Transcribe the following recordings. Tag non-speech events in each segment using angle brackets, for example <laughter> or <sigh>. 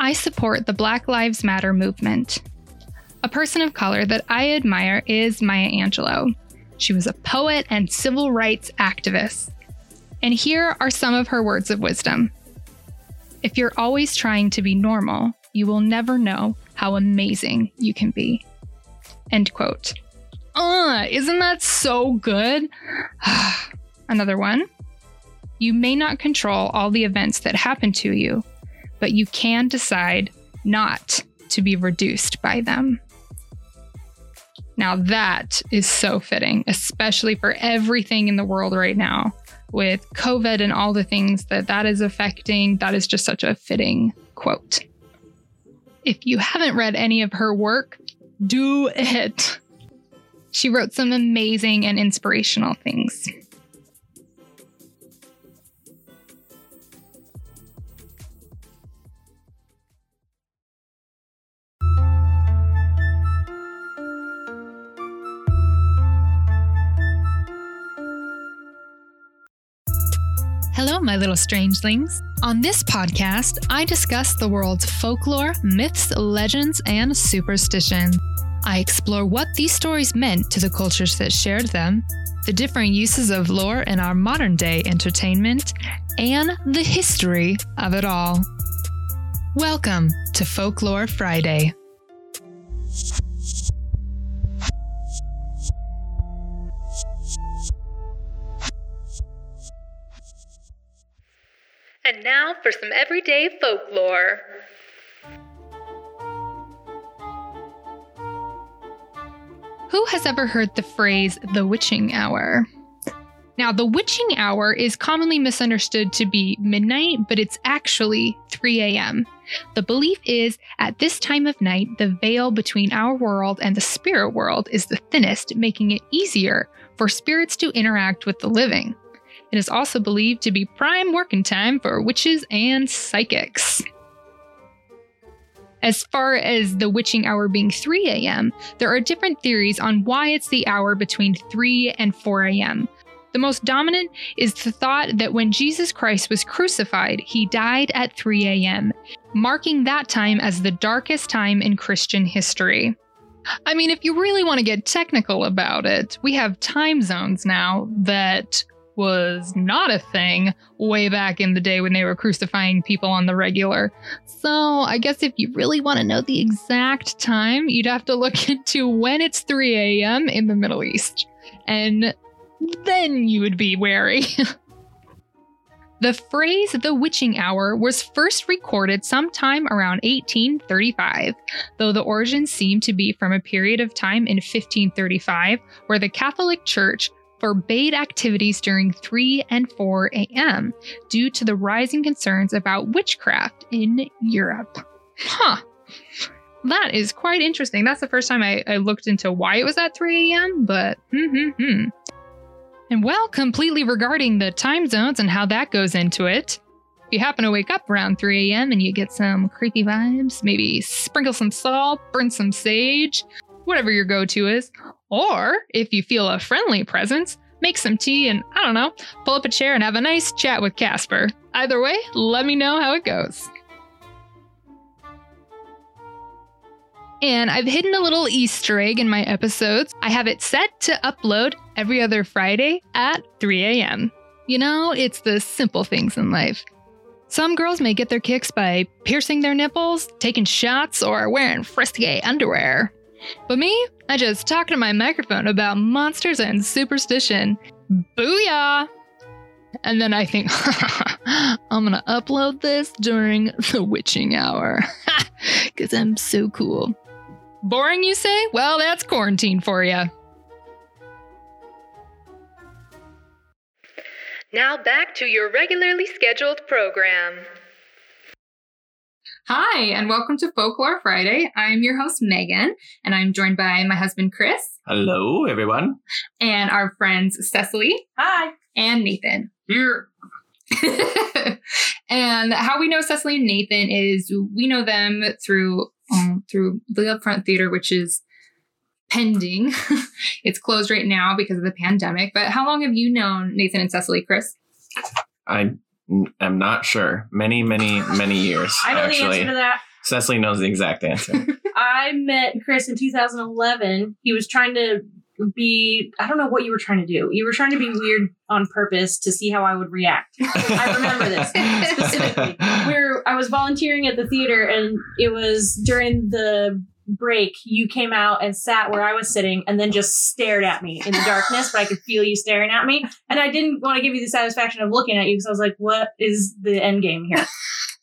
I support the Black Lives Matter movement. A person of color that I admire is Maya Angelou. She was a poet and civil rights activist. And here are some of her words of wisdom. If you're always trying to be normal, you will never know how amazing you can be. End quote. Uh, isn't that so good? <sighs> Another one. You may not control all the events that happen to you, but you can decide not to be reduced by them. Now, that is so fitting, especially for everything in the world right now with COVID and all the things that that is affecting. That is just such a fitting quote. If you haven't read any of her work, do it. She wrote some amazing and inspirational things. Hello, my little strangelings. On this podcast, I discuss the world's folklore, myths, legends, and superstition. I explore what these stories meant to the cultures that shared them, the different uses of lore in our modern day entertainment, and the history of it all. Welcome to Folklore Friday. And now for some everyday folklore. Who has ever heard the phrase the witching hour? Now, the witching hour is commonly misunderstood to be midnight, but it's actually 3 a.m. The belief is at this time of night, the veil between our world and the spirit world is the thinnest, making it easier for spirits to interact with the living. It is also believed to be prime working time for witches and psychics. As far as the witching hour being 3 a.m., there are different theories on why it's the hour between 3 and 4 a.m. The most dominant is the thought that when Jesus Christ was crucified, he died at 3 a.m., marking that time as the darkest time in Christian history. I mean, if you really want to get technical about it, we have time zones now that was not a thing way back in the day when they were crucifying people on the regular. So, I guess if you really want to know the exact time, you'd have to look <laughs> into when it's 3 a.m. in the Middle East. And then you would be wary. <laughs> the phrase the witching hour was first recorded sometime around 1835, though the origins seem to be from a period of time in 1535 where the Catholic Church forbade activities during 3 and 4 a.m. due to the rising concerns about witchcraft in Europe. Huh. That is quite interesting. That's the first time I, I looked into why it was at 3 a.m., but hmm, hmm. And well, completely regarding the time zones and how that goes into it, if you happen to wake up around 3 a.m. and you get some creepy vibes, maybe sprinkle some salt, burn some sage, whatever your go to is. Or if you feel a friendly presence, make some tea and, I don't know, pull up a chair and have a nice chat with Casper. Either way, let me know how it goes. And I've hidden a little Easter egg in my episodes. I have it set to upload every other Friday at 3 a.m. You know, it's the simple things in life. Some girls may get their kicks by piercing their nipples, taking shots, or wearing frisky underwear. But me, I just talk to my microphone about monsters and superstition. Booyah! And then I think, <laughs> I'm gonna upload this during the witching hour. <laughs> Because I'm so cool. Boring, you say? Well, that's quarantine for you. Now back to your regularly scheduled program. Hi, and welcome to Folklore Friday. I'm your host, Megan, and I'm joined by my husband, Chris. Hello, everyone. And our friends, Cecily. Hi. And Nathan. Here. <laughs> and how we know Cecily and Nathan is we know them through um, through the Upfront Theater, which is pending. <laughs> it's closed right now because of the pandemic. But how long have you known Nathan and Cecily, Chris? I am not sure. Many, many, many <laughs> years. I know actually. the answer to that. Cecily knows the exact answer. <laughs> I met Chris in 2011. He was trying to be, I don't know what you were trying to do. You were trying to be weird on purpose to see how I would react. I remember this specifically. <laughs> Where I was volunteering at the theater and it was during the break, you came out and sat where I was sitting and then just stared at me in the darkness, but I could feel you staring at me. And I didn't want to give you the satisfaction of looking at you because I was like, what is the end game here? <laughs>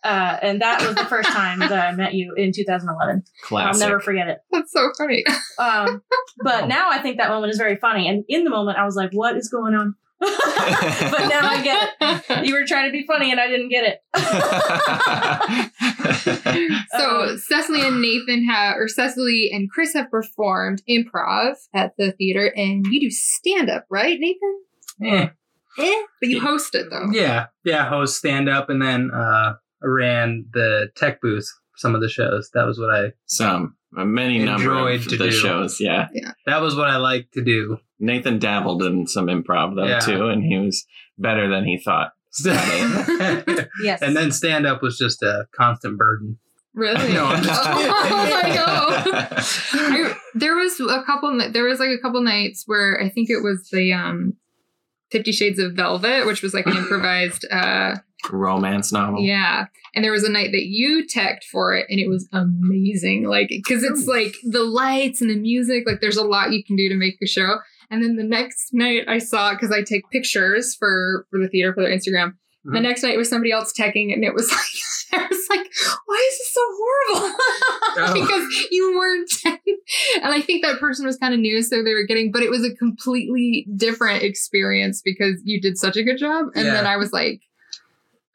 Uh, and that was the first time that I met you in 2011. Classic. I'll never forget it. That's so funny. Um, but now I think that moment is very funny. And in the moment, I was like, what is going on? But now I get it. You were trying to be funny and I didn't get it. <laughs> So Um, Cecily and Nathan have, or Cecily and Chris have performed improv at the theater, and you do stand up, right, Nathan? Eh. Eh, but you host it though. Yeah, yeah. Host stand up, and then uh, ran the tech booth. for Some of the shows. That was what I. Some, a many number of to the do. shows. Yeah. That was what I liked to do. Nathan dabbled in some improv though Yeah. too, and he was better than he thought. <laughs> yes, and then stand up was just a constant burden. Really? No, I'm just <laughs> oh, kidding. my god. <laughs> I, there was a couple. There was like a couple nights where I think it was the um, Fifty Shades of Velvet, which was like an improvised. uh Romance novel. Yeah. And there was a night that you teched for it and it was amazing. Like, cause it's like the lights and the music, like there's a lot you can do to make a show. And then the next night I saw, cause I take pictures for, for the theater for their Instagram. The Mhm. next night was somebody else teching and it was <laughs> like, I was like, why is this so horrible? <laughs> Oh. because you weren't. And I think that person was kind of new. So they were getting, but it was a completely different experience because you did such a good job. And Yeah. then I was like,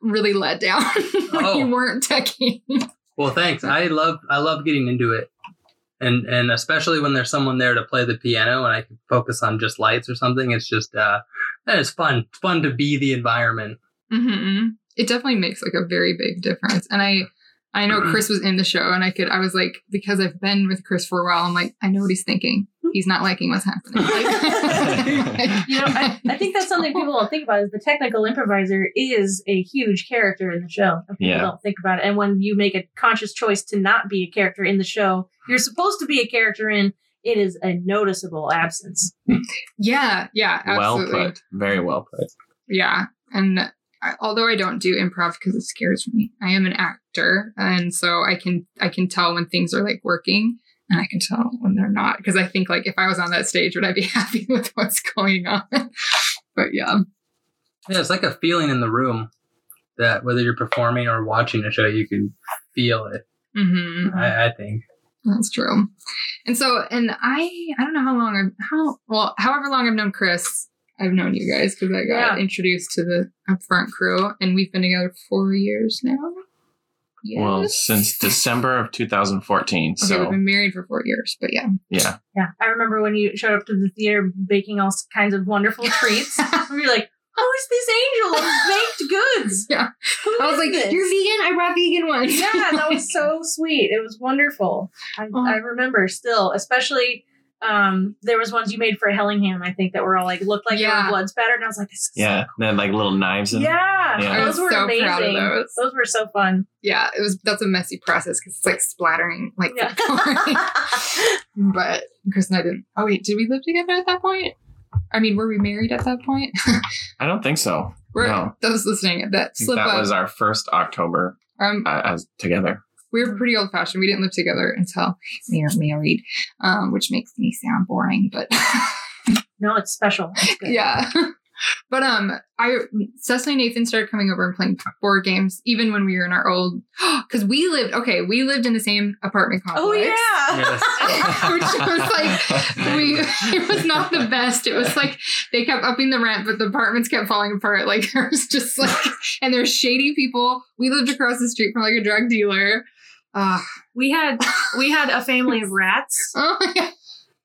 really let down. <laughs> when Oh. You weren't teching. Well, thanks. I love I love getting into it, and and especially when there's someone there to play the piano and I can focus on just lights or something. It's just uh, it's fun. It's fun to be the environment. hmm It definitely makes like a very big difference. And I, I know Chris mm. was in the show, and I could, I was like, because I've been with Chris for a while, I'm like, I know what he's thinking. Hmm. He's not liking what's happening. <laughs> Like- you know, I, I think that's something people don't think about is the technical improviser is a huge character in the show. And people Yeah. don't think about it. And when you make a conscious choice to not be a character in the show, you're supposed to be a character in, it is a noticeable absence. yeah, yeah, Well absolutely. put. Very well put. Yeah. And I, although I don't do improv because it scares me, I am an actor, and so I can I can tell when things are like working, and I can tell when they're not because I think like if I was on that stage, would I be <laughs> happy with what's going on? <laughs> but yeah, Yeah, it's like a feeling in the room that whether you're performing or watching a show, you can feel it. hmm I, I think. that's true. And so, and I I don't know how long I've how well however long I've known Chris. I've known you guys because I got Yeah. introduced to the upfront crew, and we've been together four years now. Yes. Well, since <laughs> December of 2014. Okay, So we've been married for four years, but yeah. yeah. Yeah. I remember when you showed up to the theater baking all kinds of wonderful <laughs> treats. <laughs> we were like, oh, it's this angel of baked goods. Yeah. Who I was like, this? "You're vegan? I brought vegan ones." yeah, that was so sweet. It was wonderful. I, Oh. I remember still, especially um, there was ones you made for Hellingham, I think, that were all like looked like they were blood spattered, and I was like, this is so Yeah. and had like little knives in Yeah, Yeah. I those was were so amazing. proud of those. were so fun. yeah, it was. That's a messy process because it's like splattering, like. Yeah. <laughs> but Chris and I didn't. Oh wait, did we live together at that point? I mean, were we married at that point? <laughs> I don't think so. we're No. those listening that slip that up. was our first October um, uh, as together. We were pretty old fashioned. We didn't live together until we were married, um, which makes me sound boring, but. no, it's special. It's <laughs> good. yeah but um i cecily and nathan started coming over and playing board games even when we were in our old <gasps> because we lived okay we lived in the same apartment complex Oh yeah. Yes. <laughs> which was like we it was not the best it was like they kept upping the rent but the apartments kept falling apart like <laughs> there was just like and there's shady people we lived across the street from like a drug dealer uh, We had we had a family of <laughs> rats, <laughs> oh my God.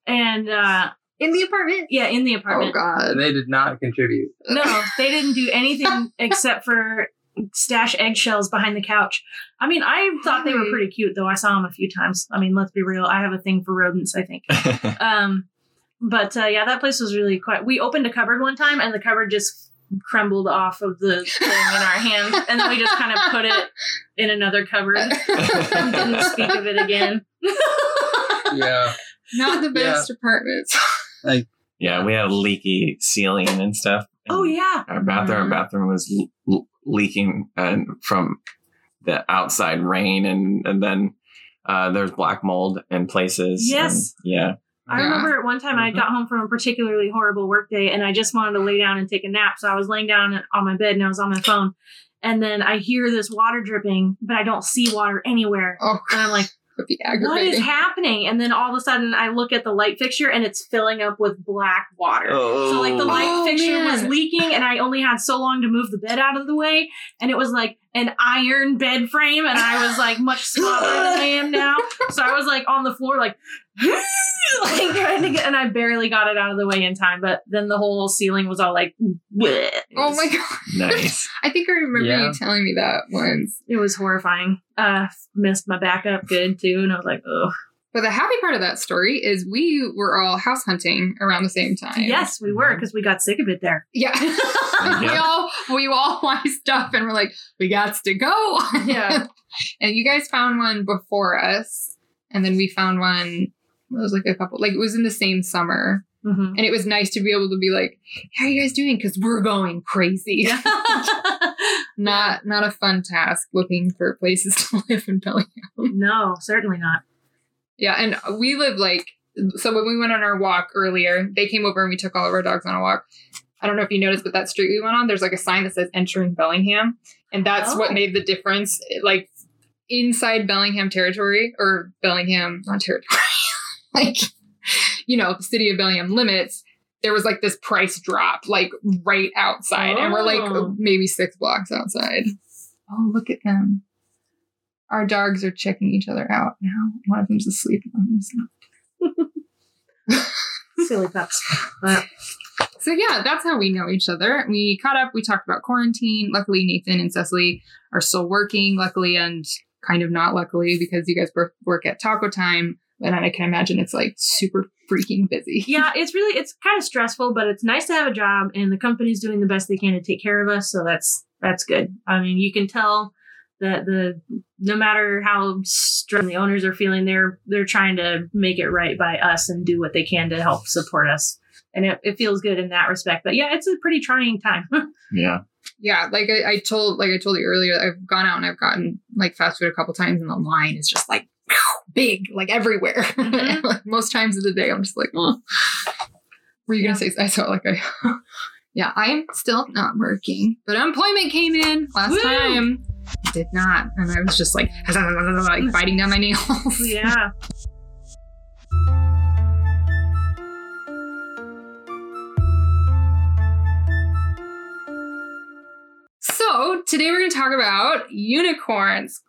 and uh, in the apartment yeah, in the apartment. oh apartment. god They did not contribute. No, they didn't do anything <laughs> except for stash eggshells behind the couch. I mean, I thought they were pretty cute though. I saw them a few times. I mean, let's be real. I have a thing for rodents, I think. Um, but uh, yeah, that place was really quite. We opened a cupboard one time, and the cupboard just crumbled off of the thing in our hands, and then we just kind of put it in another cupboard and didn't speak of it again. Yeah. Not the Yeah. best apartments. Like Yeah, we had a leaky ceiling and stuff. oh yeah, Our bathroom, our Mhm. bathroom was l- l- leaking and from the outside rain, and and then uh, there's black mold in places. Yes. and- yeah. I Yeah. remember at one time I Mhm. got home from a particularly horrible work day and I just wanted to lay down and take a nap. So I was laying down on my bed and I was on my phone. And then I hear this water dripping, but I don't see water anywhere. Oh, And I'm like, <laughs> what is happening? And then all of a sudden I look at the light fixture and it's filling up with black water. Oh, So like the light Oh, fixture was leaking and I only had so long to move the bed out of the way. And it was like an iron bed frame and I was like much smaller than I am now. <laughs> So I was like on the floor like <laughs> <laughs> like trying to get and I barely got it out of the way in time. But then the whole ceiling was all like bleh. Oh my god! nice. <laughs> I think I remember Yeah. you telling me that once. It was horrifying. Uh missed my backup good too, and I was like, oh But the happy part of that story is we were all house hunting around the same time. yes, we were because we got sick of it there. Yeah. <laughs> we all we all wised up and we're like, we got to go. Yeah. and you guys found one before us, and then we found one. It was like a couple, like it was in the same summer, Mhm. and it was nice to be able to be like, "How are you guys doing?" Because we're going crazy. <laughs> not not a fun task looking for places <laughs> to live in Bellingham. no, certainly not. Yeah, and we live like so when we went on our walk earlier, they came over and we took all of our dogs on a walk. I don't know if you noticed, but that street we went on, there's like a sign that says entering Bellingham. And that's Oh. what made the difference. Like inside Bellingham territory or Bellingham, not territory, <laughs> like, you know, the city of Bellingham limits, there was like this price drop, like right outside. And we're like Oh. maybe six blocks outside. Oh, look at them. Our dogs are checking each other out now. One of them's asleep. One of them's not. <laughs> Silly pups. But So yeah, that's how we know each other. We caught up. We talked about quarantine. Luckily, Nathan and Cecily are still working. Luckily, and kind of not luckily because you guys both work at Taco Time, and I can imagine it's like super freaking busy. <laughs> yeah, it's really it's kind of stressful, but it's nice to have a job, and the company's doing the best they can to take care of us. So that's that's good. I mean, you can tell that the no matter how strong the owners are feeling, they're they're trying to make it right by us and do what they can to help support us. And it, it feels good in that respect. But yeah, it's a pretty trying time. <laughs> Yeah. Yeah, like I, I told, like I told you earlier, I've gone out and I've gotten like fast food a couple times, and the line is just like big, like everywhere. Mhm. <laughs> like, most times of the day, I'm just like, oh. were you gonna say? I saw like I. <laughs> Yeah, I am still not working, but unemployment came in last Woo! time. It did not, and I was just like, <laughs> like biting down my nails. yeah. So today we're going to talk about unicorns,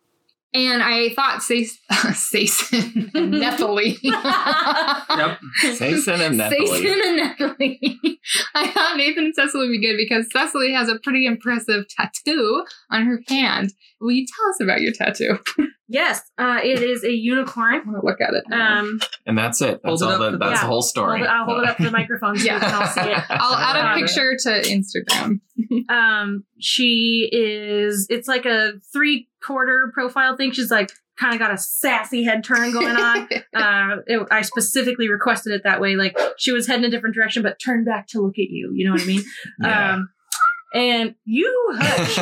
and I thought Sason, <laughs> Sason and <laughs> Nephilim. Yep. Sason and Nephilim. Sason and Nephilim. I thought Nathan and Cecily would be good because Cecily has a pretty impressive tattoo on her hand. Will you tell us about your tattoo? Yes, uh, it is a unicorn. i want to look at it. now. Um, And that's it. That's Hold it all. up The, to- that's yeah. the whole story. hold it- I'll hold it up to the microphone so Yeah. you can all see it. <laughs> I'll add a Um, picture to Instagram. <laughs> um she is it's like a three quarter profile thing she's like kind of got a sassy head turn going on <laughs> uh it, i specifically requested it that way like she was heading a different direction but turned back to look at you you know what i mean Yeah. um and you hush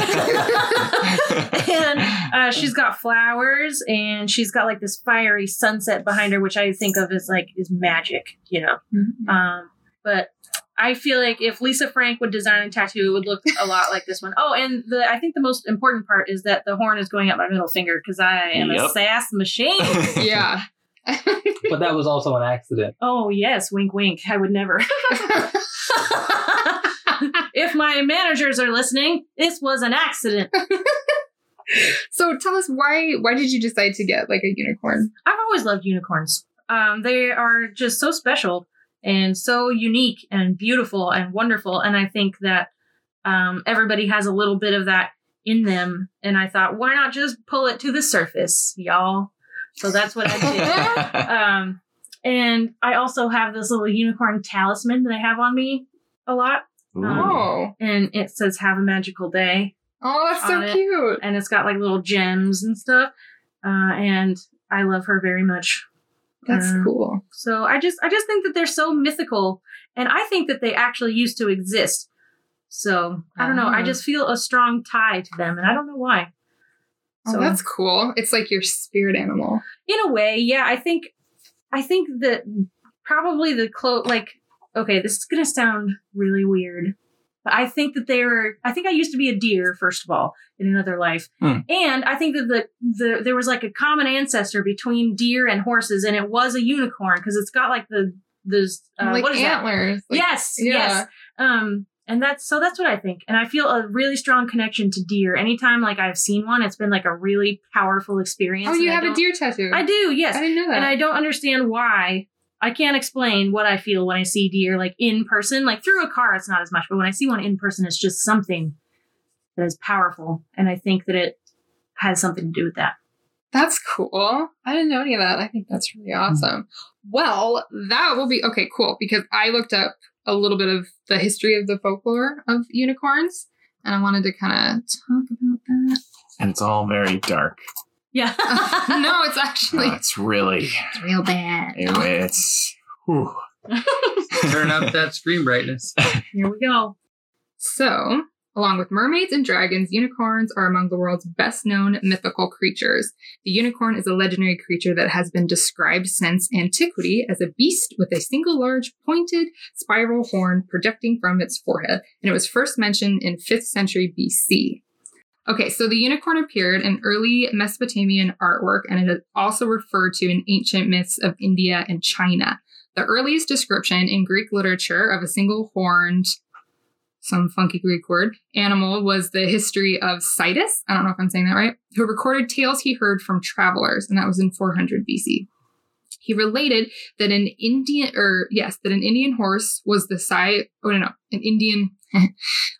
<laughs> and uh, she's got flowers and she's got like this fiery sunset behind her which i think of as like is magic you know um, but I feel like if Lisa Frank would design a tattoo, it would look a lot like this one. Oh, and the I think the most important part is that the horn is going up my middle finger because I am a sass machine. <laughs> yeah. But that was also an accident. oh yes, wink, wink. I would never. <laughs> <laughs> if my managers are listening, this was an accident. <laughs> so tell us why why did you decide to get like a unicorn? I've always loved unicorns. Um, they are just so special and so unique and beautiful and wonderful. And I think that um, everybody has a little bit of that in them. And I thought, why not just pull it to the surface, y'all? So that's what I did. <laughs> um, and I also have this little unicorn talisman that I have on me a lot. Ooh. Oh. and it says "Have a magical day," Oh, that's so it. cute. and it's got like little gems and stuff. Uh, and I love her very much. That's Uh, cool. So I just I just think that they're so mythical, and I think that they actually used to exist. So I don't know. I Ah. just feel a strong tie to them, and I don't know why. Oh, that's cool. It's like your spirit animal. in a way, yeah. I think I think that probably the close like okay, this is gonna sound really weird. But I think that they were I think I used to be a deer, first of all, in another life. Hmm. And I think that the, the there was like a common ancestor between deer and horses, and it was a unicorn because it's got like the the uh, like what is that? antlers. Like, yes, yeah. yes. Um, and that's so that's what I think, and I feel a really strong connection to deer. Anytime like I've seen one, it's been like a really powerful experience. Oh, you I have a don't- deer tattoo. I do, yes, I didn't know that. and I don't understand why. I can't explain what I feel when I see deer like in person. Like through a car, it's not as much, but when I see one in person, it's just something that is powerful, and I think that it has something to do with that. That's cool. I didn't know any of that. I think that's really hmm. awesome. Well, that will be okay, cool, because I looked up a little bit of the history of the folklore of unicorns, and I wanted to kind of talk about that. And it's all very dark. Yeah. <laughs> no, it's actually Oh, it's really, it's real bad. anyway, it's. whew. <laughs> Turn up that screen brightness. Here we go. So, along with mermaids and dragons, unicorns are among the world's best known mythical creatures. The unicorn is a legendary creature that has been described since antiquity as a beast with a single large pointed spiral horn projecting from its forehead, and it was first mentioned in 5th century BC. Okay, so the unicorn appeared in early Mesopotamian artwork and it is also referred to in ancient myths of India and China. The earliest description in Greek literature of a single horned some funky Greek word, animal was the history of Citus. I don't know if I'm saying that right, who recorded tales he heard from travelers, and that was in 400 BC. He related that an Indian, or yes, that an Indian horse was the size, oh no, no, an Indian <laughs>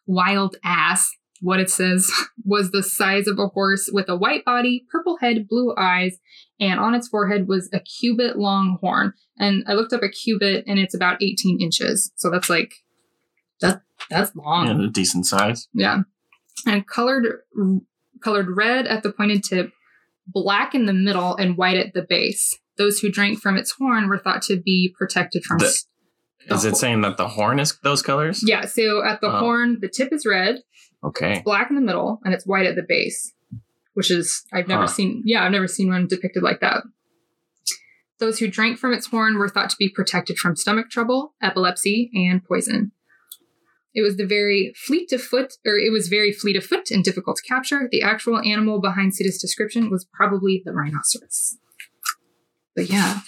wild ass, what it says, <laughs> was the size of a horse with a white body, purple head, blue eyes, and on its forehead was a cubit long horn. And I looked up a cubit and it's about 18 inches. So that's like, that, that's long. Yeah, a decent size. Yeah. And colored colored red at the pointed tip, black in the middle, and white at the base. Those who drank from its horn were thought to be protected from. The- Is it ho- saying that the horn is those colors? Yeah. So at the Oh. horn, the tip is red, Okay. black in the middle, and it's white at the base, which is I've never Huh. seen. Yeah, I've never seen one depicted like that. Those who drank from its horn were thought to be protected from stomach trouble, epilepsy, and poison. It was the very fleet of foot, or it was very fleet of foot and difficult to capture. The actual animal behind Sita's description was probably the rhinoceros. But yeah,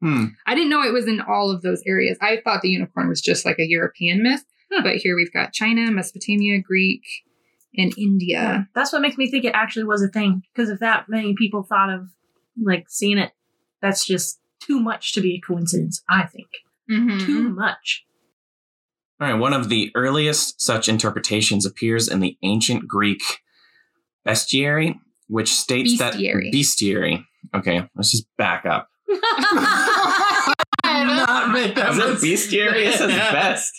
Hmm. I didn't know it was in all of those areas. I thought the unicorn was just like a European myth, Hmm. but here we've got China, Mesopotamia, Greek, and India. That's what makes me think it actually was a thing. Because if that many people thought of like seeing it, that's just too much to be a coincidence, I think. Mhm. Too much. All right. One of the earliest such interpretations appears in the ancient Greek bestiary, which states Bestiary. that bestiary. Okay, let's just back up. <laughs> <laughs> Not make that Is it bestiary? It says <laughs> best.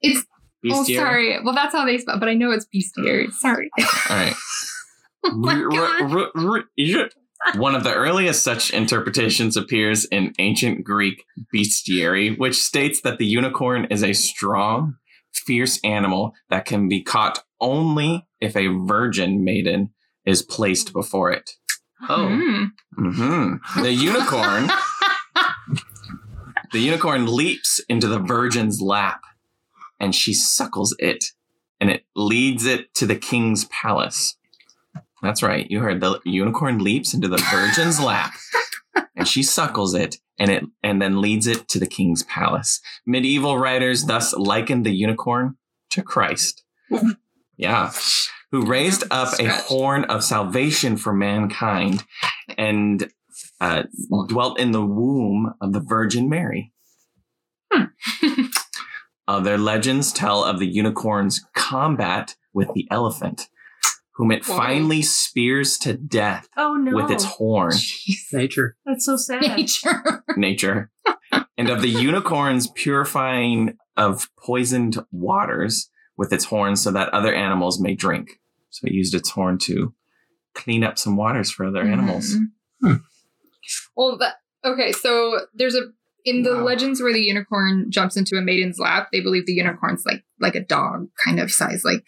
It's oh sorry. Well, that's how they spell, but I know it's bestiary. Sorry. All right. <laughs> oh. R- r- r- One of the earliest such interpretations appears in ancient Greek bestiary, which states that the unicorn is a strong, fierce animal that can be caught only if a virgin maiden is placed before it. Oh, Hmm. hmm The unicorn, <laughs> the unicorn leaps into the virgin's lap, and she suckles it, and it leads it to the king's palace. That's right, you heard the unicorn leaps into the virgin's <laughs> lap, and she suckles it, and it and then leads it to the king's palace. Medieval writers thus likened the unicorn to Christ. Yeah. Who raised up a horn of salvation for mankind and uh, dwelt in the womb of the Virgin Mary. <laughs> Other legends tell of the unicorn's combat with the elephant, whom it Whoa. finally spears to death Oh no. with its horn. Jeez. nature. That's so sad. Nature. <laughs> nature, and of the unicorn's purifying of poisoned waters, with its horn so that other animals may drink. So it used its horn to clean up some waters for other animals. Mhm. Hmm. Well, that, okay, so there's a in the Wow. legends where the unicorn jumps into a maiden's lap, they believe the unicorn's like like a dog kind of size, like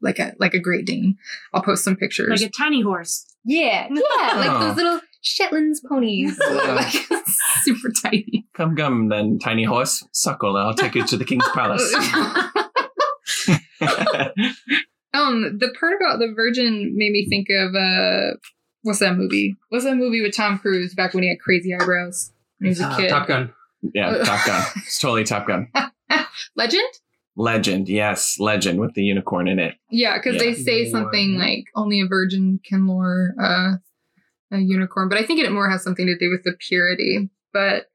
like a like a Great Dane. I'll post some pictures. Like a tiny horse. yeah, yeah, <laughs> like those little Shetlands ponies, <laughs> like <laughs> super tiny. Come, come, then, tiny horse, suckle. I'll take you to the king's palace. Um, the part about the virgin made me think of uh, what's that movie? What's that movie with Tom Cruise back when he had crazy eyebrows when he was a Uh, kid? Top Gun. yeah, <laughs> Top Gun. It's totally Top Gun. <laughs> Legend? Legend, yes, legend with the unicorn in it. Yeah, because Yeah. they say something like only a virgin can lure uh, a unicorn, but I think it more has something to do with the purity. But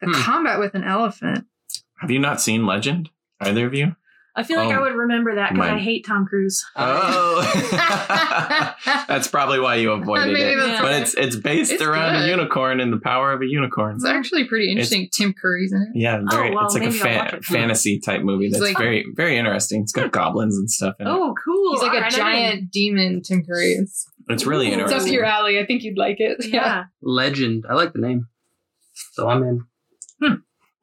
the Hmm. combat with an elephant. Have you not seen Legend? Either of you? I feel like Oh. I would remember that because I hate Tom Cruise. Oh, <laughs> that's probably why you <laughs> avoided Maybe it. that's But it's it's based It's around good. a unicorn and the power of a unicorn. It's actually pretty interesting. Tim Curry's in it. Yeah, oh, very. Oh, well, it's like a fa- it. fantasy type movie It's that's like- very very interesting. It's got hmm. goblins and stuff in it. Oh, cool. He's like All a right, I'm giant demon, Tim Curry is. It's really Ooh. It's interesting. up your alley. I think you'd like it. <laughs> Yeah. Legend. I like the name. So I'm in. Hmm.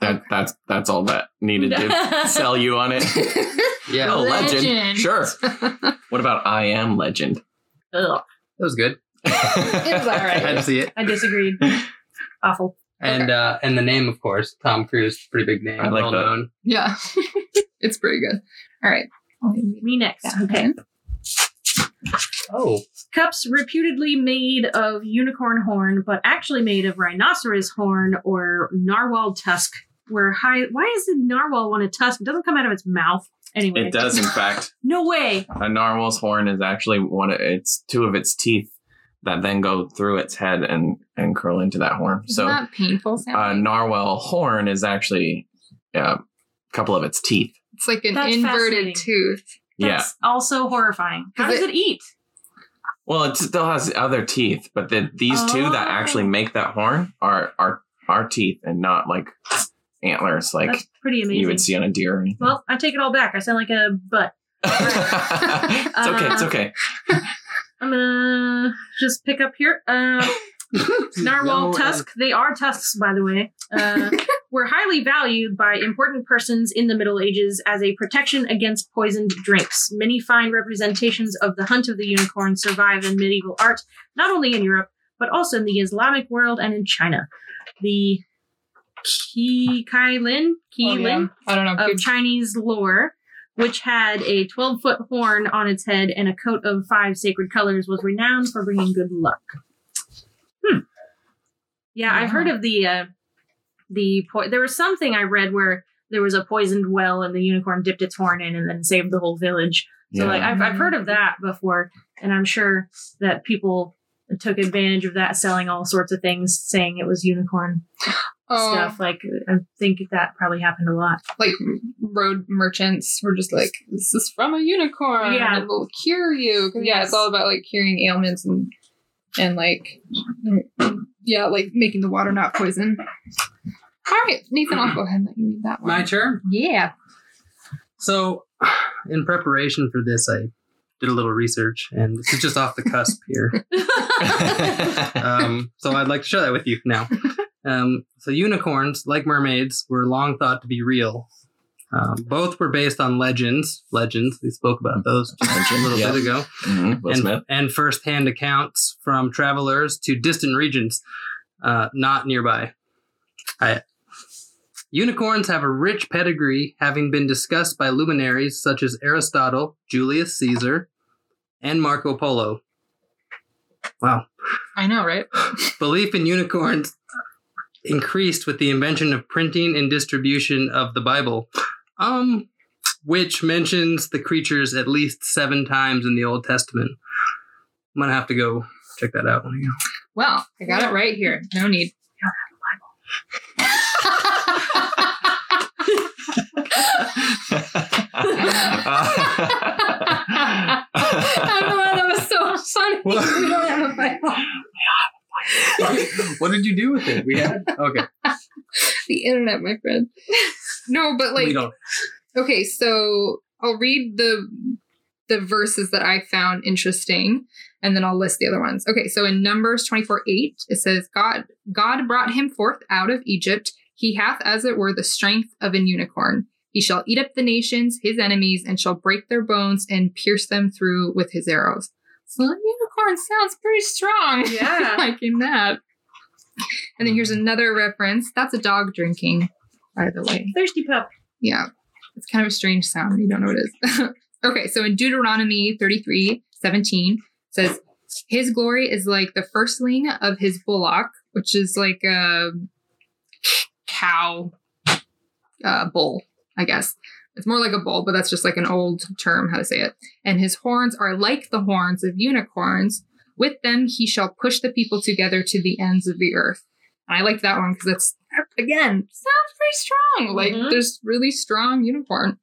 That that's that's all that needed to <laughs> sell you on it. <laughs> Yeah, Oh, legend. Legend. Sure. <laughs> What about I am Legend? Ugh, was good. It was alright. I had to see it. I disagreed. Awful. And uh, and the name, of course, Tom Cruise, pretty big name, I like well that. known. yeah. it's pretty good. All right. Me next. Yeah. Okay. Oh, Cups reputedly made of unicorn horn, but actually made of rhinoceros horn or narwhal tusk. Where high? Why is the narwhal want a tusk? It doesn't come out of its mouth. Anyway, It does, in fact. <laughs> No way. A narwhal's horn is actually one. Of, it's two of its teeth that then go through its head and and curl into that horn. Isn't So that painful a narwhal horn is actually a couple of its teeth. it's like an That's inverted fascinating. tooth. Yeah. Also horrifying. How does it- it eat? Well, it still has other teeth, but the, these two that Oh. actually make that horn are are are teeth and not like antlers like That's pretty amazing. you would see on a deer or anything. Well, I take it all back. I sound like a butt. <laughs> it's okay. It's Uh, okay. I'm gonna just pick up here. Uh, <laughs> narwhal No, tusk. They are tusks, by the way. Uh, <laughs> were highly valued by important persons in the Middle Ages as a protection against poisoned drinks. Many fine representations of the hunt of the unicorn survive in medieval art, not only in Europe but also in the Islamic world and in China. The Qi Kai Lin, Qi Oh, yeah. Lin I don't know. of Good. Chinese lore, which had a 12 foot horn on its head and a coat of five sacred colors, was renowned for bringing good luck. Hmm. Yeah, I've heard of the uh, the po- there was something I read where there was a poisoned well and the unicorn dipped its horn in and then saved the whole village. So like I've I've heard of that before, and I'm sure that people took advantage of that, selling all sorts of things, saying it was unicorn Oh, stuff. Like I think that probably happened a lot. like road merchants were just like, this is from a unicorn. Yeah. It will cure you. 'Cause, yeah, Yes. it's all about like curing ailments and, and like, yeah, like making the water not poison. All right, Nathan, I'll go ahead and let you read that one. my turn. Yeah. So, <sighs> in preparation for this, I did a little research, and this is just off the cusp here. <laughs> <laughs> Um, so I'd like to share that with you now. Um, so unicorns, like mermaids, were long thought to be real. Um, both were based on legends. Legends. We spoke about those just a little yeah. bit ago. Mhm, and, Smith. and first-hand accounts from travelers to distant regions, uh, not nearby. I, unicorns have a rich pedigree, having been discussed by luminaries such as Aristotle, Julius Caesar, and Marco Polo. Wow. I know, right? <laughs> Belief in unicorns increased with the invention of printing and distribution of the Bible, um, which mentions the creatures at least seven times in the Old Testament. I'm gonna have to go check that out. Well, I got it right here. No need. <laughs> I don't know. That was so funny. What? We don't have a Bible. what did you do with it? We had okay. <laughs> The internet, my friend. No, but we like, don't. okay, so I'll read the the verses that I found interesting, and then I'll list the other ones. Okay, so in Numbers 24, 8, it says, God, God brought him forth out of Egypt. He hath as it were the strength of an unicorn. He shall eat up the nations, his enemies, and shall break their bones and pierce them through with his arrows. So unicorn sounds pretty strong. <laughs> Yeah. liking that. And then here's another reference. That's a dog drinking, by the way. Thirsty pup. Yeah. It's kind of a strange sound. You don't know what it is. <laughs> okay, so in Deuteronomy 33 17 it says, His glory is like the firstling of his bullock, which is like a cow uh, bull, I guess. It's more like a bull, but that's just like an old term, how to say it. And his horns are like the horns of unicorns. With them he shall push the people together to the ends of the earth. And I like that one because it's, again, sounds pretty strong. Like Mhm. there's really strong unicorn.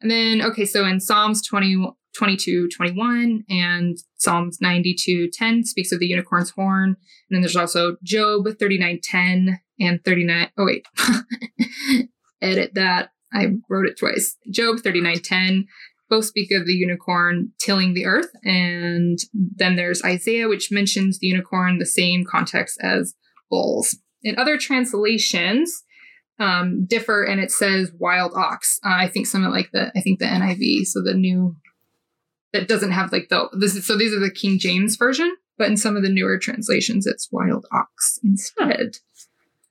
And then, okay, so in Psalms 20, 22, 21 and Psalms 92, 10 speaks of the unicorn's horn. And then there's also Job 39, 10 and 39. Oh, wait. <laughs> Edit that. I wrote it twice. Job 39, 10 both speak of the unicorn tilling the earth. And then there's Isaiah, which mentions the unicorn, the same context as bulls. In other translations, um, differ and it says wild ox. Uh, I think something like the I think the NIV, so the new that doesn't have like the this is so these are the King James version, but in some of the newer translations it's wild ox instead.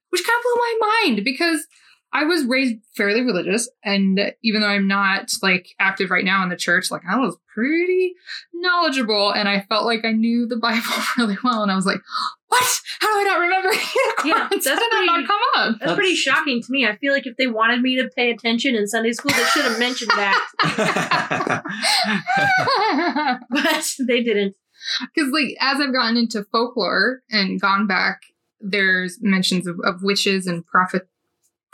Which kind of blew my mind because I was raised fairly religious, and even though I'm not like active right now in the church, like I was pretty knowledgeable, and I felt like I knew the <laughs> Bible <laughs> really well. And I was like, "What? How do I not remember <laughs> unicorns? Yeah, How that's did that not pretty- come up?" That's pretty shocking to me. I feel like if they wanted me to pay attention in Sunday school, they should have mentioned that, but they didn't. Because like as I've gotten into folklore and gone back, there's mentions of, of witches and prophet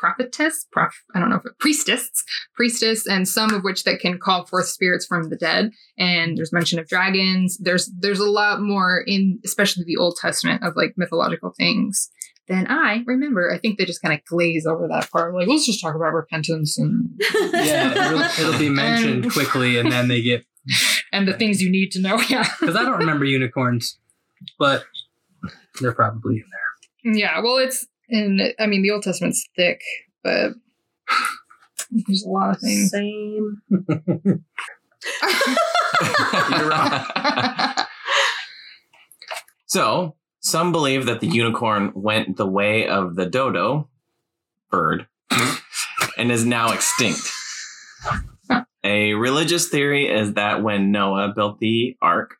prophetess, prof, I don't know if it, priestess, priestess, and some of which that can call forth spirits from the dead. And there's mention of dragons. There's there's a lot more in especially the Old Testament of like mythological things than I remember. I think they just kind of glaze over that part. Like let's just talk about repentance and Yeah, it'll, it'll be mentioned <laughs> And- quickly, and then they get <laughs> and the things you need to know. Yeah. because I don't remember unicorns, but they're probably in there. Yeah, well, it's and I mean the Old Testament's thick, but there's a lot of things. Same. <laughs> You're so, some believe that the unicorn went the way of the dodo bird and is now extinct. A religious theory is that when Noah built the ark,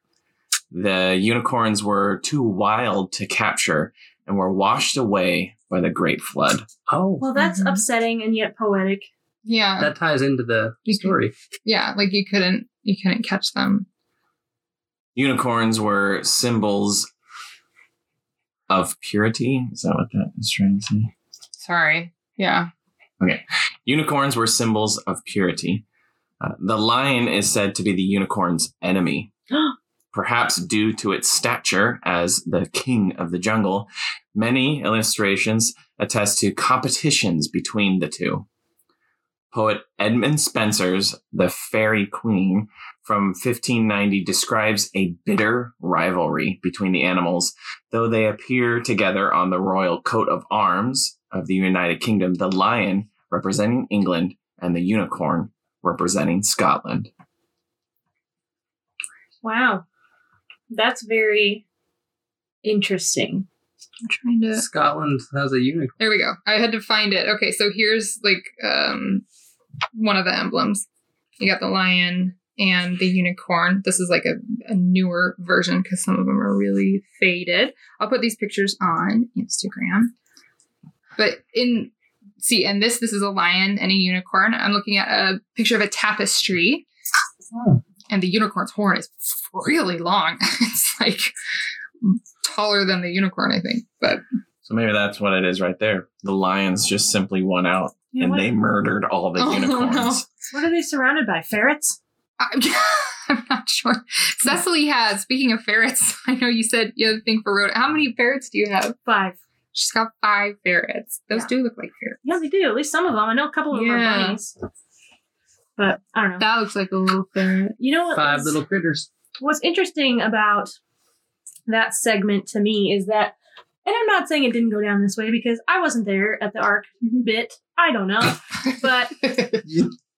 the unicorns were too wild to capture and were washed away by the great flood. Oh, Well, that's Mhm. upsetting and yet poetic. yeah, that ties into the You can- story. yeah, like you couldn't you couldn't catch them. Unicorns were symbols of purity. Is that what that is trying to say? Sorry. Yeah. Okay. Unicorns were symbols of purity. Uh, the lion is said to be the unicorn's enemy, perhaps due to its stature as the king of the jungle. Many illustrations attest to competitions between the two. Poet Edmund Spenser's The Faerie Queene from 1590 describes a bitter rivalry between the animals, though they appear together on the royal coat of arms of the United Kingdom. The lion representing England and the unicorn representing Scotland. Wow. That's very interesting. I'm trying to Scotland has a unicorn. There we go. I had to find it. Okay, so here's like um one of the emblems. You got the lion and the unicorn. This is like a, a newer version because some of them are really faded. I'll put these pictures on Instagram. But in see, and this this is a lion and a unicorn. I'm looking at a picture of a tapestry, Oh. And the unicorn's horn is really long. <laughs> it's like taller than the unicorn, I think. But So maybe that's what it is right there. The lions just simply won out Yeah, and what, they murdered all the <laughs> Oh, unicorns. no. what are they surrounded by? Ferrets? I'm, <laughs> I'm not sure. Cecily has. Speaking of ferrets, I know you said you had a thing for rodent. How many ferrets do you have? Five. She's got five ferrets. Those Yeah. do look like ferrets. Yeah, they do. At least some of them. I know a couple of them are bunnies. But I don't know. That looks like a little ferret. You know what? Five was- little critters. what's interesting about that segment to me is that, and I'm not saying it didn't go down this way because I wasn't there at the arc mm-hmm. bit. I don't know. <laughs> But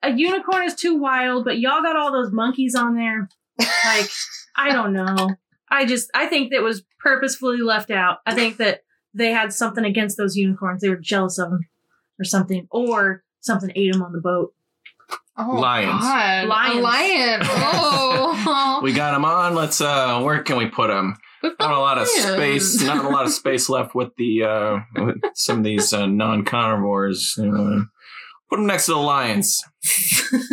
a unicorn is too wild, but y'all got all those monkeys on there. Like, <laughs> I don't know. I just, I think that was purposefully left out. I think that they had something against those unicorns. They were jealous of them or something, or something ate them on the boat. Oh, Lions. God. Lions. A lion. Oh. <laughs> We got them on. Let's. uh Where can we put them? With Not a lot of space. Not a lot of space left with the uh with some of these uh, non-carnivores. You know. Put them next to the lions. <laughs>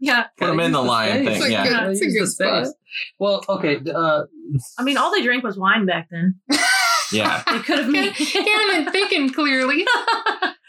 Yeah. Put them in the lion It's thing. a Yeah. good- it's a good the space. spot. Well, okay. Uh, I mean, all they drank was wine back then. <laughs> Yeah. They could have made. Can't even thinking clearly.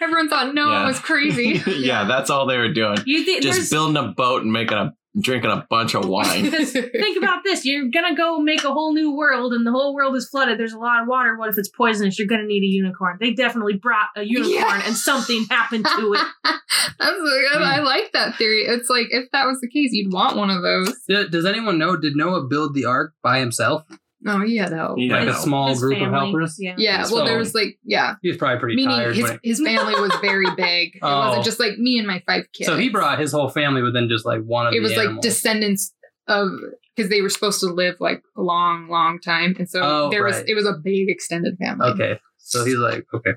Everyone thought Noah Yeah. was crazy. <laughs> yeah, that's all they were doing. You think Just building a boat and making a drinking a bunch of wine. <laughs> Think about this: you're gonna go make a whole new world, and the whole world is flooded. There's a lot of water. What if it's poisonous? You're gonna need a unicorn. They definitely brought a unicorn, Yeah. and something happened to it. <laughs> That's like, I hmm. like that theory. It's like if that was the case, you'd want one of those. does anyone know? Did Noah build the ark by himself? Oh, he had help. Yeah, like I a know. small His group family, of helpers? Yeah. Yeah, His well, there was like, yeah. He was probably pretty Meaning tired. his, when his family was very <laughs> big. It Oh. wasn't just like me and my five kids. so he brought his whole family within just like one of it the was like descendants of because they were supposed to live like a long, long time, and so Oh, there was it was a big extended family. Okay. So he's like, okay.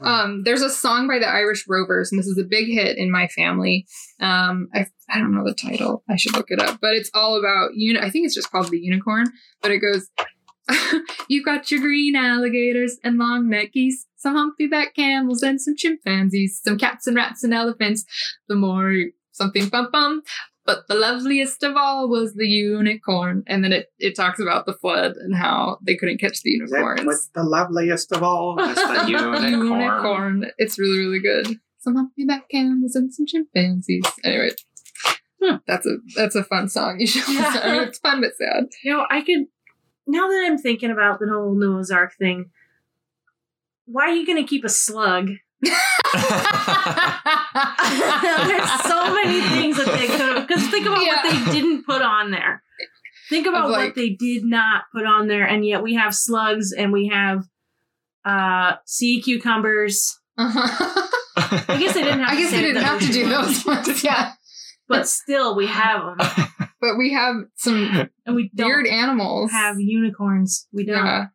Um, there's a song by the Irish Rovers, and this is a big hit in my family. Um, I I don't know the title. I should look it up, but it's all about uni- I think it's just called the unicorn, but it goes. <laughs> You've got your green alligators and long neck geese, some humpyback camels and some chimpanzees, some cats and rats and elephants. The more something bum bum. But the loveliest of all was the unicorn. And then it, it talks about the flood and how they couldn't catch the Is that unicorns. what's the loveliest of all? <laughs> That's the unicorn. Unicorn. It's really, really good. Some humpyback camels and some chimpanzees. Anyway, Hmm. that's a that's a fun song. You should Yeah. listen. I mean, it's fun but sad. You know, I could. Now that I'm thinking about the whole Noah's Ark thing, why are you gonna keep a slug? <laughs> There's so many things that they could have. Because think about what they didn't put on there. Think about like- what they did not put on there, and yet we have slugs and we have uh sea cucumbers. I guess they didn't <laughs> have. I to guess they didn't have to do those ones. Yeah, but still we have them, <laughs> but we have some <laughs> and we don't weird animals. have unicorns. We don't. Yeah.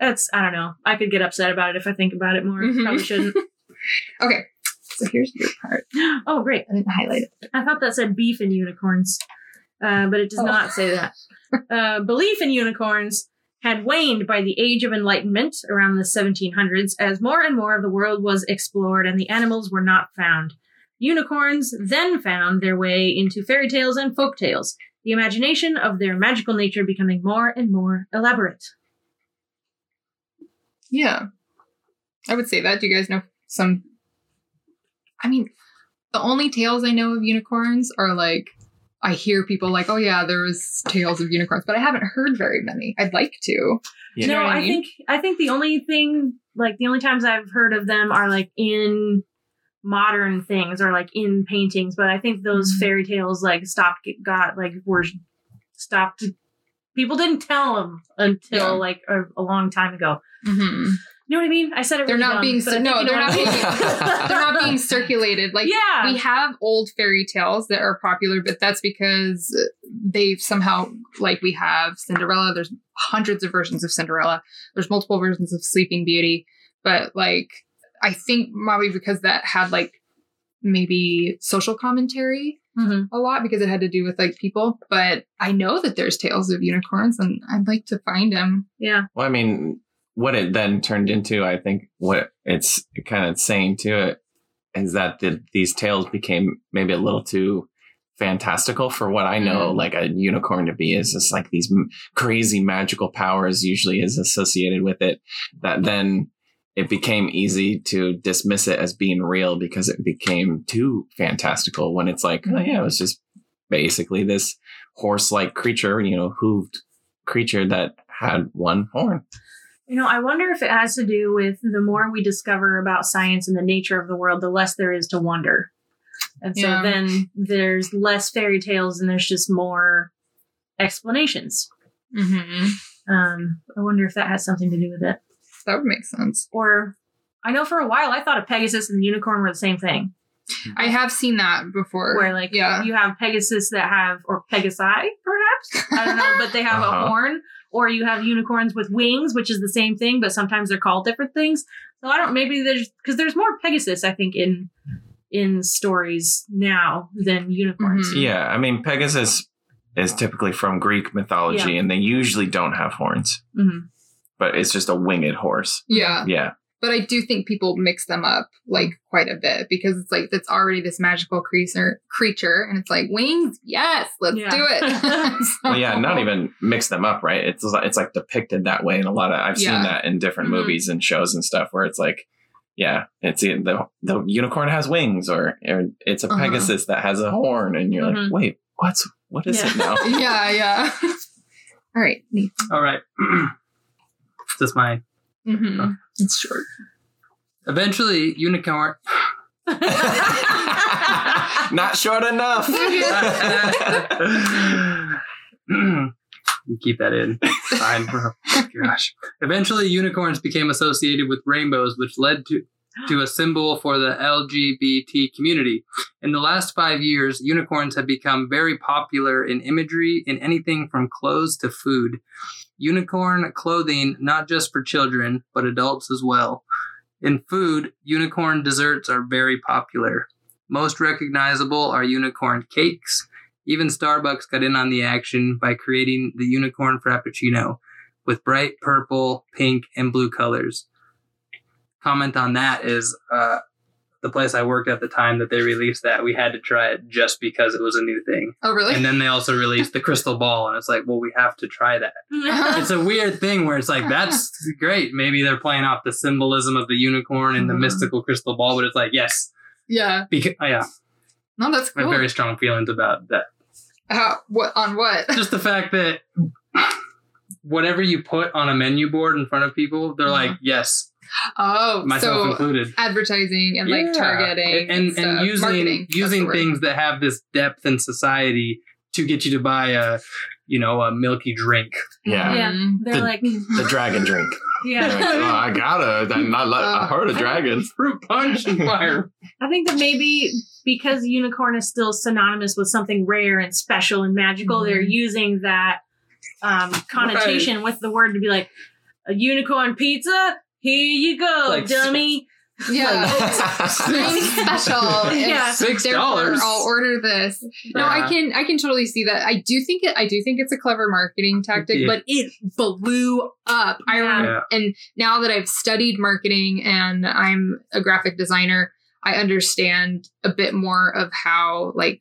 That's I don't know. I could get upset about it if I think about it more. Mhm. Probably shouldn't. <laughs> Okay, so here's your part. <gasps> oh, great! I didn't highlight it. I thought that said beef and unicorns, uh, but it does Oh. not say that. <laughs> Uh, belief in unicorns had waned by the Age of Enlightenment around the 1700s as more and more of the world was explored and the animals were not found. Unicorns then found their way into fairy tales and folk tales, the imagination of their magical nature becoming more and more elaborate. Yeah, I would say that. Do you guys know some? I mean, the only tales I know of unicorns are like I hear people like, "Oh yeah, there's tales of unicorns," but I haven't heard very many. I'd like to. Yeah. You know no, what I I think I think the only thing like the only times I've heard of them are like in modern things or like in paintings, but I think those Mhm. fairy tales like stopped got like were stopped. People didn't tell them until Yeah. like a, a long time ago. hmm You know what I mean? I said it. They're really not dumb, being cir- no, they're not being <laughs> they're not being circulated. Like yeah, we have old fairy tales that are popular, but that's because they've somehow like we have Cinderella. There's hundreds of versions of Cinderella. There's multiple versions of Sleeping Beauty, but like I think probably because that had like maybe social commentary Mhm. a lot because it had to do with like people. But I know that there's tales of unicorns, and I'd like to find them. yeah. Well, I mean, what it then turned into, I think, what it's kind of saying to it is that the, these tales became maybe a little too fantastical for what I know, Mm. like a unicorn to be. Is just like these m- crazy magical powers usually is associated with it. That then it became easy to dismiss it as being real because it became too fantastical. When it's like, oh yeah, it was just basically this horse-like creature, you know, hooved creature that had one horn. You know, I wonder if it has to do with the more we discover about science and the nature of the world, the less there is to wonder. And so Yeah. then there's less fairy tales and there's just more explanations. hmm Um, I wonder if that has something to do with it. That would make sense. Or I know for a while I thought a Pegasus and unicorn were the same thing. I have seen that before. Where like yeah. you have Pegasus that have or Pegasi perhaps I don't know, but they have Uh-huh. a horn. Or you have unicorns with wings, which is the same thing, but sometimes they're called different things. So I don't. Maybe there's because there's more Pegasus, I think, in in stories now than unicorns. Mhm. Yeah, I mean Pegasus is typically from Greek mythology, and they usually don't have horns, Mhm. But it's just a winged horse. Yeah. Yeah, But I do think people mix them up like quite a bit because it's like that's already this magical creature creature and it's like wings, yes, let's Yeah. do it. So- <laughs> <laughs> well, yeah, not even mix them up, right? It's it's like depicted that way in a lot of. I've Yeah. seen that in different Mhm. movies and shows and stuff where it's like, yeah, it's the the unicorn has wings, or, or it's a Uh-huh. Pegasus that has a horn, and you're like, Mhm. wait, what's what is Yeah. it now? <laughs> yeah, yeah. All right. neat. All right. <clears throat> this is my Mm-hmm. It's short. eventually unicorn. <laughs> Not short enough. You Keep that in. Fine, bro. Gosh. Eventually, unicorns became associated with rainbows, which led to to a symbol for the LGBT community. In the last five years, unicorns have become very popular in imagery in anything from clothes to food. Unicorn clothing, not just for children, but adults as well. In food, unicorn desserts are very popular. Most recognizable are unicorn cakes. Even Starbucks got in on the action by creating the unicorn frappuccino with bright purple, pink, and blue colors. Comment on that is uh, the place I worked at the time that they released that. We had to try it just because it was a new thing. Oh, really? And then they also released the crystal ball, and it's like, well, we have to try that. <laughs> It's a weird thing where it's like, that's great. Maybe they're playing off the symbolism of the unicorn and the Mhm. mystical crystal ball, but it's like, yes, yeah. because, oh, yeah, No, that's I have very strong feelings about that. How, what on what? <laughs> just the fact that whatever you put on a menu board in front of people, they're like, Uh-huh. yes, <laughs> Oh, myself so included. advertising and like targeting and and, stuff. and using Marketing, using things that have this depth in society to get you to buy a you know a milky drink. Yeah. Yeah. Mhm. They're The- like, The dragon drink. <laughs> You're like, oh, yeah. I gotta. I, not, I heard of dragons. <laughs> Fruit punch and fire. I think that maybe because unicorn is still synonymous with something rare and special and magical, Mhm. they're using that um, connotation with the word to be like, a unicorn pizza? Here you go, Like- dummy. Yeah. Something <laughs> <laughs> special. Yeah. Six dollars. I'll order this. No, I can I can totally see that. I do think it I do think it's a clever marketing tactic, Yeah. but it blew up. I Yeah. and now that I've studied marketing and I'm a graphic designer, I understand a bit more of how like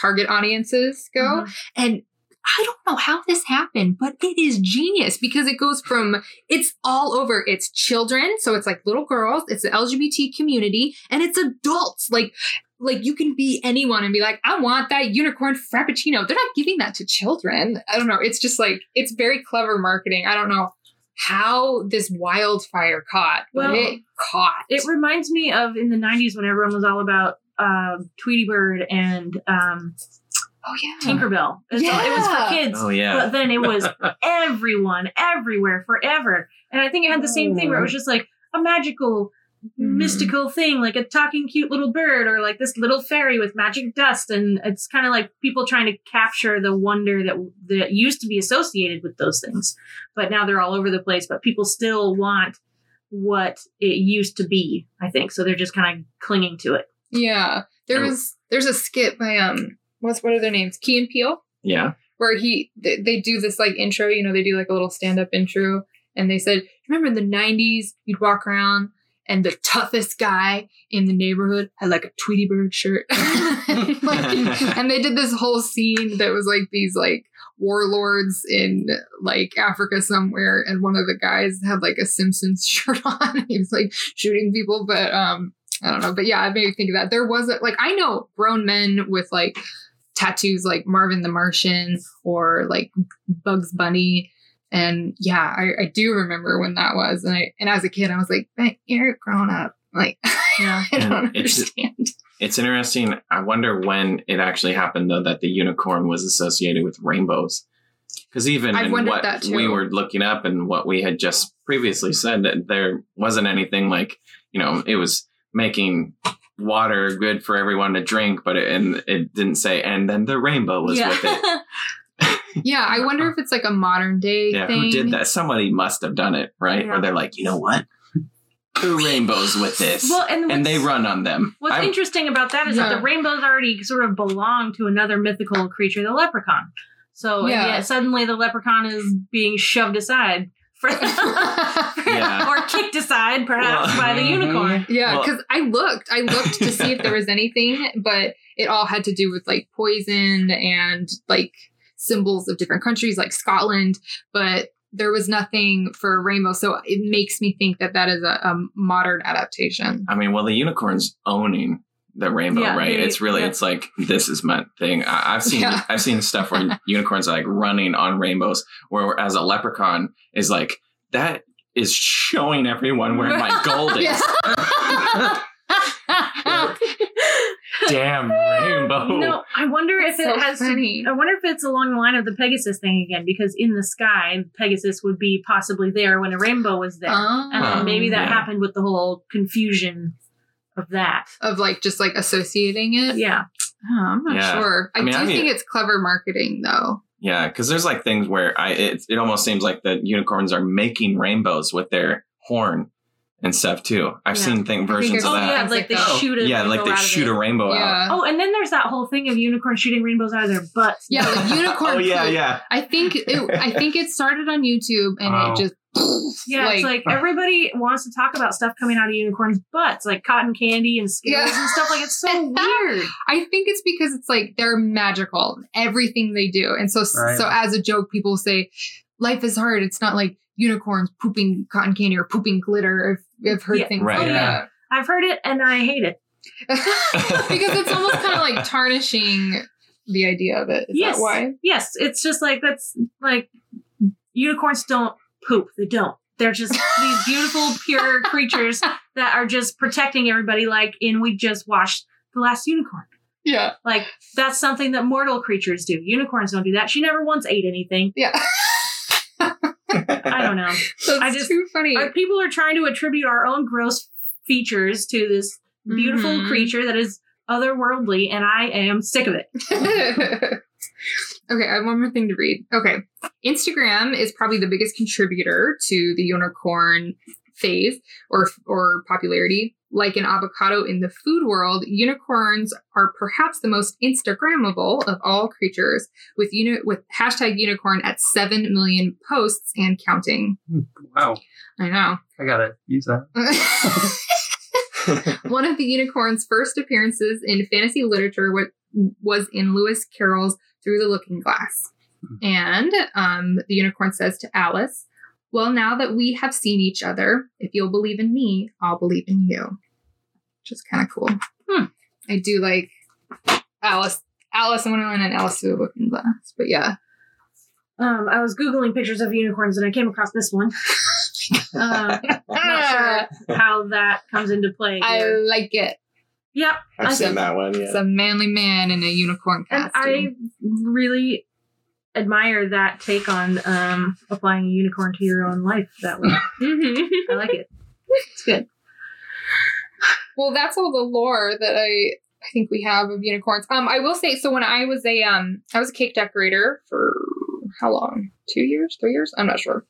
target audiences go. Mhm. And I don't know how this happened, but it is genius because it goes from it's all over. It's children, so it's like little girls, it's the LGBT community, and it's adults. Like like you can be anyone and be like, I want that unicorn frappuccino. They're not giving that to children. I don't know. It's just like it's very clever marketing. I don't know how this wildfire caught, but Well, it caught. It reminds me of in the 90s when everyone was all about uh, Tweety Bird and um, oh yeah. Tinkerbell. It was, it was for kids. Oh yeah. But then it was <laughs> everyone, everywhere, forever. And I think it had the same thing where it was just like a magical, Mhm. mystical thing, like a talking cute little bird or like this little fairy with magic dust. And it's kind of like people trying to capture the wonder that that used to be associated with those things. But now they're all over the place, but people still want what it used to be, I think. So they're just kind of clinging to it. Yeah. There Oh. was there's a skit by um what's what are their names? Key and Peele? yeah. where he they, they do this like intro you know they do like a little stand-up intro and they said remember in the 90s you'd walk around and the toughest guy in the neighborhood had like a tweety bird shirt <laughs> Like, and they did this whole scene that was like these like warlords in like africa somewhere and one of the guys had like a simpsons <laughs> shirt on he was like shooting people but um i don't know but yeah it made me think of that there wasn't like i know grown men with like tattoos like Marvin the Martian or like Bugs Bunny. And yeah, I, I do remember when that was. And I and as a kid, I was like, "Man, you're grown up. Like, <laughs> Yeah. I don't And understand. it's interesting. I wonder when it actually happened, though, that the unicorn was associated with rainbows. Because even I've in what that we were looking up and what we had just previously said, that there wasn't anything like, you know, it was making water good for everyone to drink, but it, and it didn't say, and then the rainbow was with it. Yeah, <laughs> I wonder if it's like a modern day Yeah, thing. who did that? Somebody must have done it, right? Yeah. Where they're like, you know what? Two rainbows with this. well, and, and they run on them. What's I'm- interesting about that is that Yeah. the rainbows already sort of belong to another mythical creature, the leprechaun. So and Yeah. yet suddenly the leprechaun is being shoved aside, for, Yeah. <laughs> <laughs> or kicked aside, perhaps Well- by the mm-hmm. unicorn. Yeah, Well- because I looked, I looked to see if there was anything, but it all had to do with like poison and like symbols of different countries, like Scotland. But there was nothing for rainbow, so it makes me think that that is a, a modern adaptation. I mean, well, the unicorn's owning the rainbow, Yeah, right? they- it's really, yeah. it's like this is my thing. I, I've seen, Yeah. I've seen stuff where <laughs> unicorns are like running on rainbows, where as a leprechaun is like that is showing everyone where my <laughs> gold is. <laughs> Damn rainbow. You know, I wonder if So it has. funny. I wonder if it's along the line of the Pegasus thing again, because in the sky, Pegasus would be possibly there when a rainbow was there, oh. and Oh, then maybe that hmm, yeah. happened with the whole confusion of that. of like just like associating it. Yeah, Oh, I'm not Yeah. sure. I, I mean, do I mean- think it's clever marketing though. Yeah, because there's like things where I it, it almost seems like the unicorns are making rainbows with their horn and stuff too. I've Yeah. seen thing think versions I've of oh that. yeah, like like they that. shoot a yeah, like rainbow they out shoot a rainbow out. Oh, and then there's that whole thing of unicorns shooting rainbows out of their butts. Yeah, like <laughs> unicorn. Oh yeah, poop. yeah. I think it, I think it started on YouTube and Oh. it just Yeah, it's like uh. everybody wants to talk about stuff coming out of unicorns' butts, like cotton candy and Skittles Yeah. and stuff. Like it's so <laughs> weird. I think it's because it's like they're magical, everything they do, and so Right. so as a joke, people say life is hard. It's not like unicorns pooping cotton candy or pooping glitter. I've, I've heard Yeah. things Right. like Yeah. I've heard it and I hate it. <laughs> <laughs> because it's almost kind of like tarnishing the idea of it. Is Yes. that why? Yes, it's just like that's like unicorns don't poop. They don't. They're just <laughs> these beautiful, pure creatures that are just protecting everybody. Like in we just watched the last unicorn. Yeah, Like that's something that mortal creatures do. Unicorns don't do that. She never once ate anything. yeah. I don't know. <laughs> That's I just- too funny. Our people are trying to attribute our own gross features to this beautiful Mhm. creature that is otherworldly, and I am sick of it. <laughs> okay, I have one more thing to read. Okay. Instagram is probably the biggest contributor to the unicorn phase or or popularity. Like an avocado in the food world, unicorns are perhaps the most Instagrammable of all creatures, with uni- with hashtag unicorn at seven million posts and counting. Hmm, wow. I know. I gotta use that. <laughs> <laughs> One of the unicorn's first appearances in fantasy literature wa- was in Lewis Carroll's Through the Looking Glass. And um, the unicorn says to Alice, Well, now that we have seen each other, if you'll believe in me, I'll believe in you. Which is kind of cool. Hmm. I do like Alice, Alice in Wonderland and Alice Through the Looking Glass. But yeah. Um, I was googling pictures of unicorns and I came across this one. <laughs> um, not sure <laughs> how that comes into play. I like it. Yep, I've I seen that one. Yeah. It's a manly man in a unicorn and costume. I really admire that take on um, applying a unicorn to your own life that way. <laughs> Mhm. I like it. It's good. Well, that's all the lore that I I think we have of unicorns. Um, I will say so when I was a um I was a cake decorator for how long? Two years, three years? I'm not sure.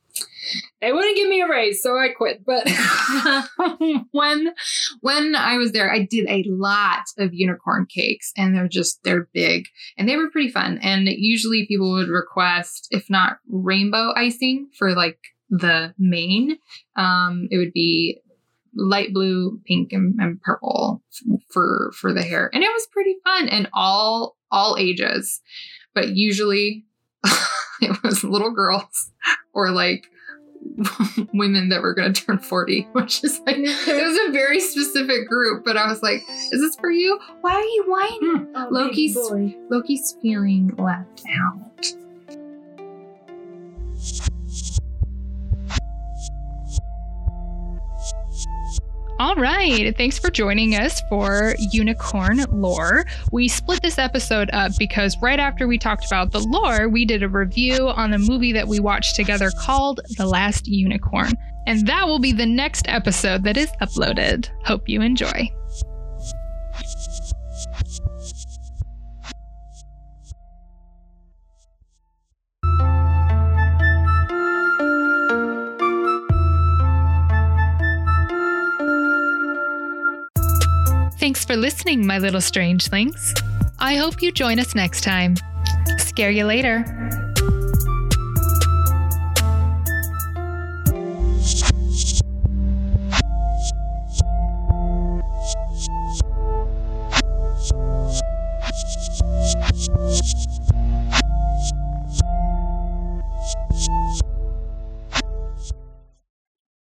They wouldn't give me a raise, so I quit. But <laughs> when when I was there, I did a lot of unicorn cakes, and they're just they're big and they were pretty fun. And usually people would request, if not rainbow icing for like the main, um, it would be light blue, pink, and, and purple for for the hair, and it was pretty fun and all all ages, but usually <laughs> <laughs> it was little girls or like <laughs> women that were going to turn 40 <laughs> which is like it was a very specific group but i was like is this for you? Why are you whining? Hmm. Oh, Loki's- loki's feeling left out All right. Thanks for joining us for Unicorn Lore. We split this episode up because right after we talked about the lore, we did a review on the movie that we watched together called The Last Unicorn. And that will be the next episode that is uploaded. Hope you enjoy. Thanks for listening, my little strangelings. I hope you join us next time. Scare you later.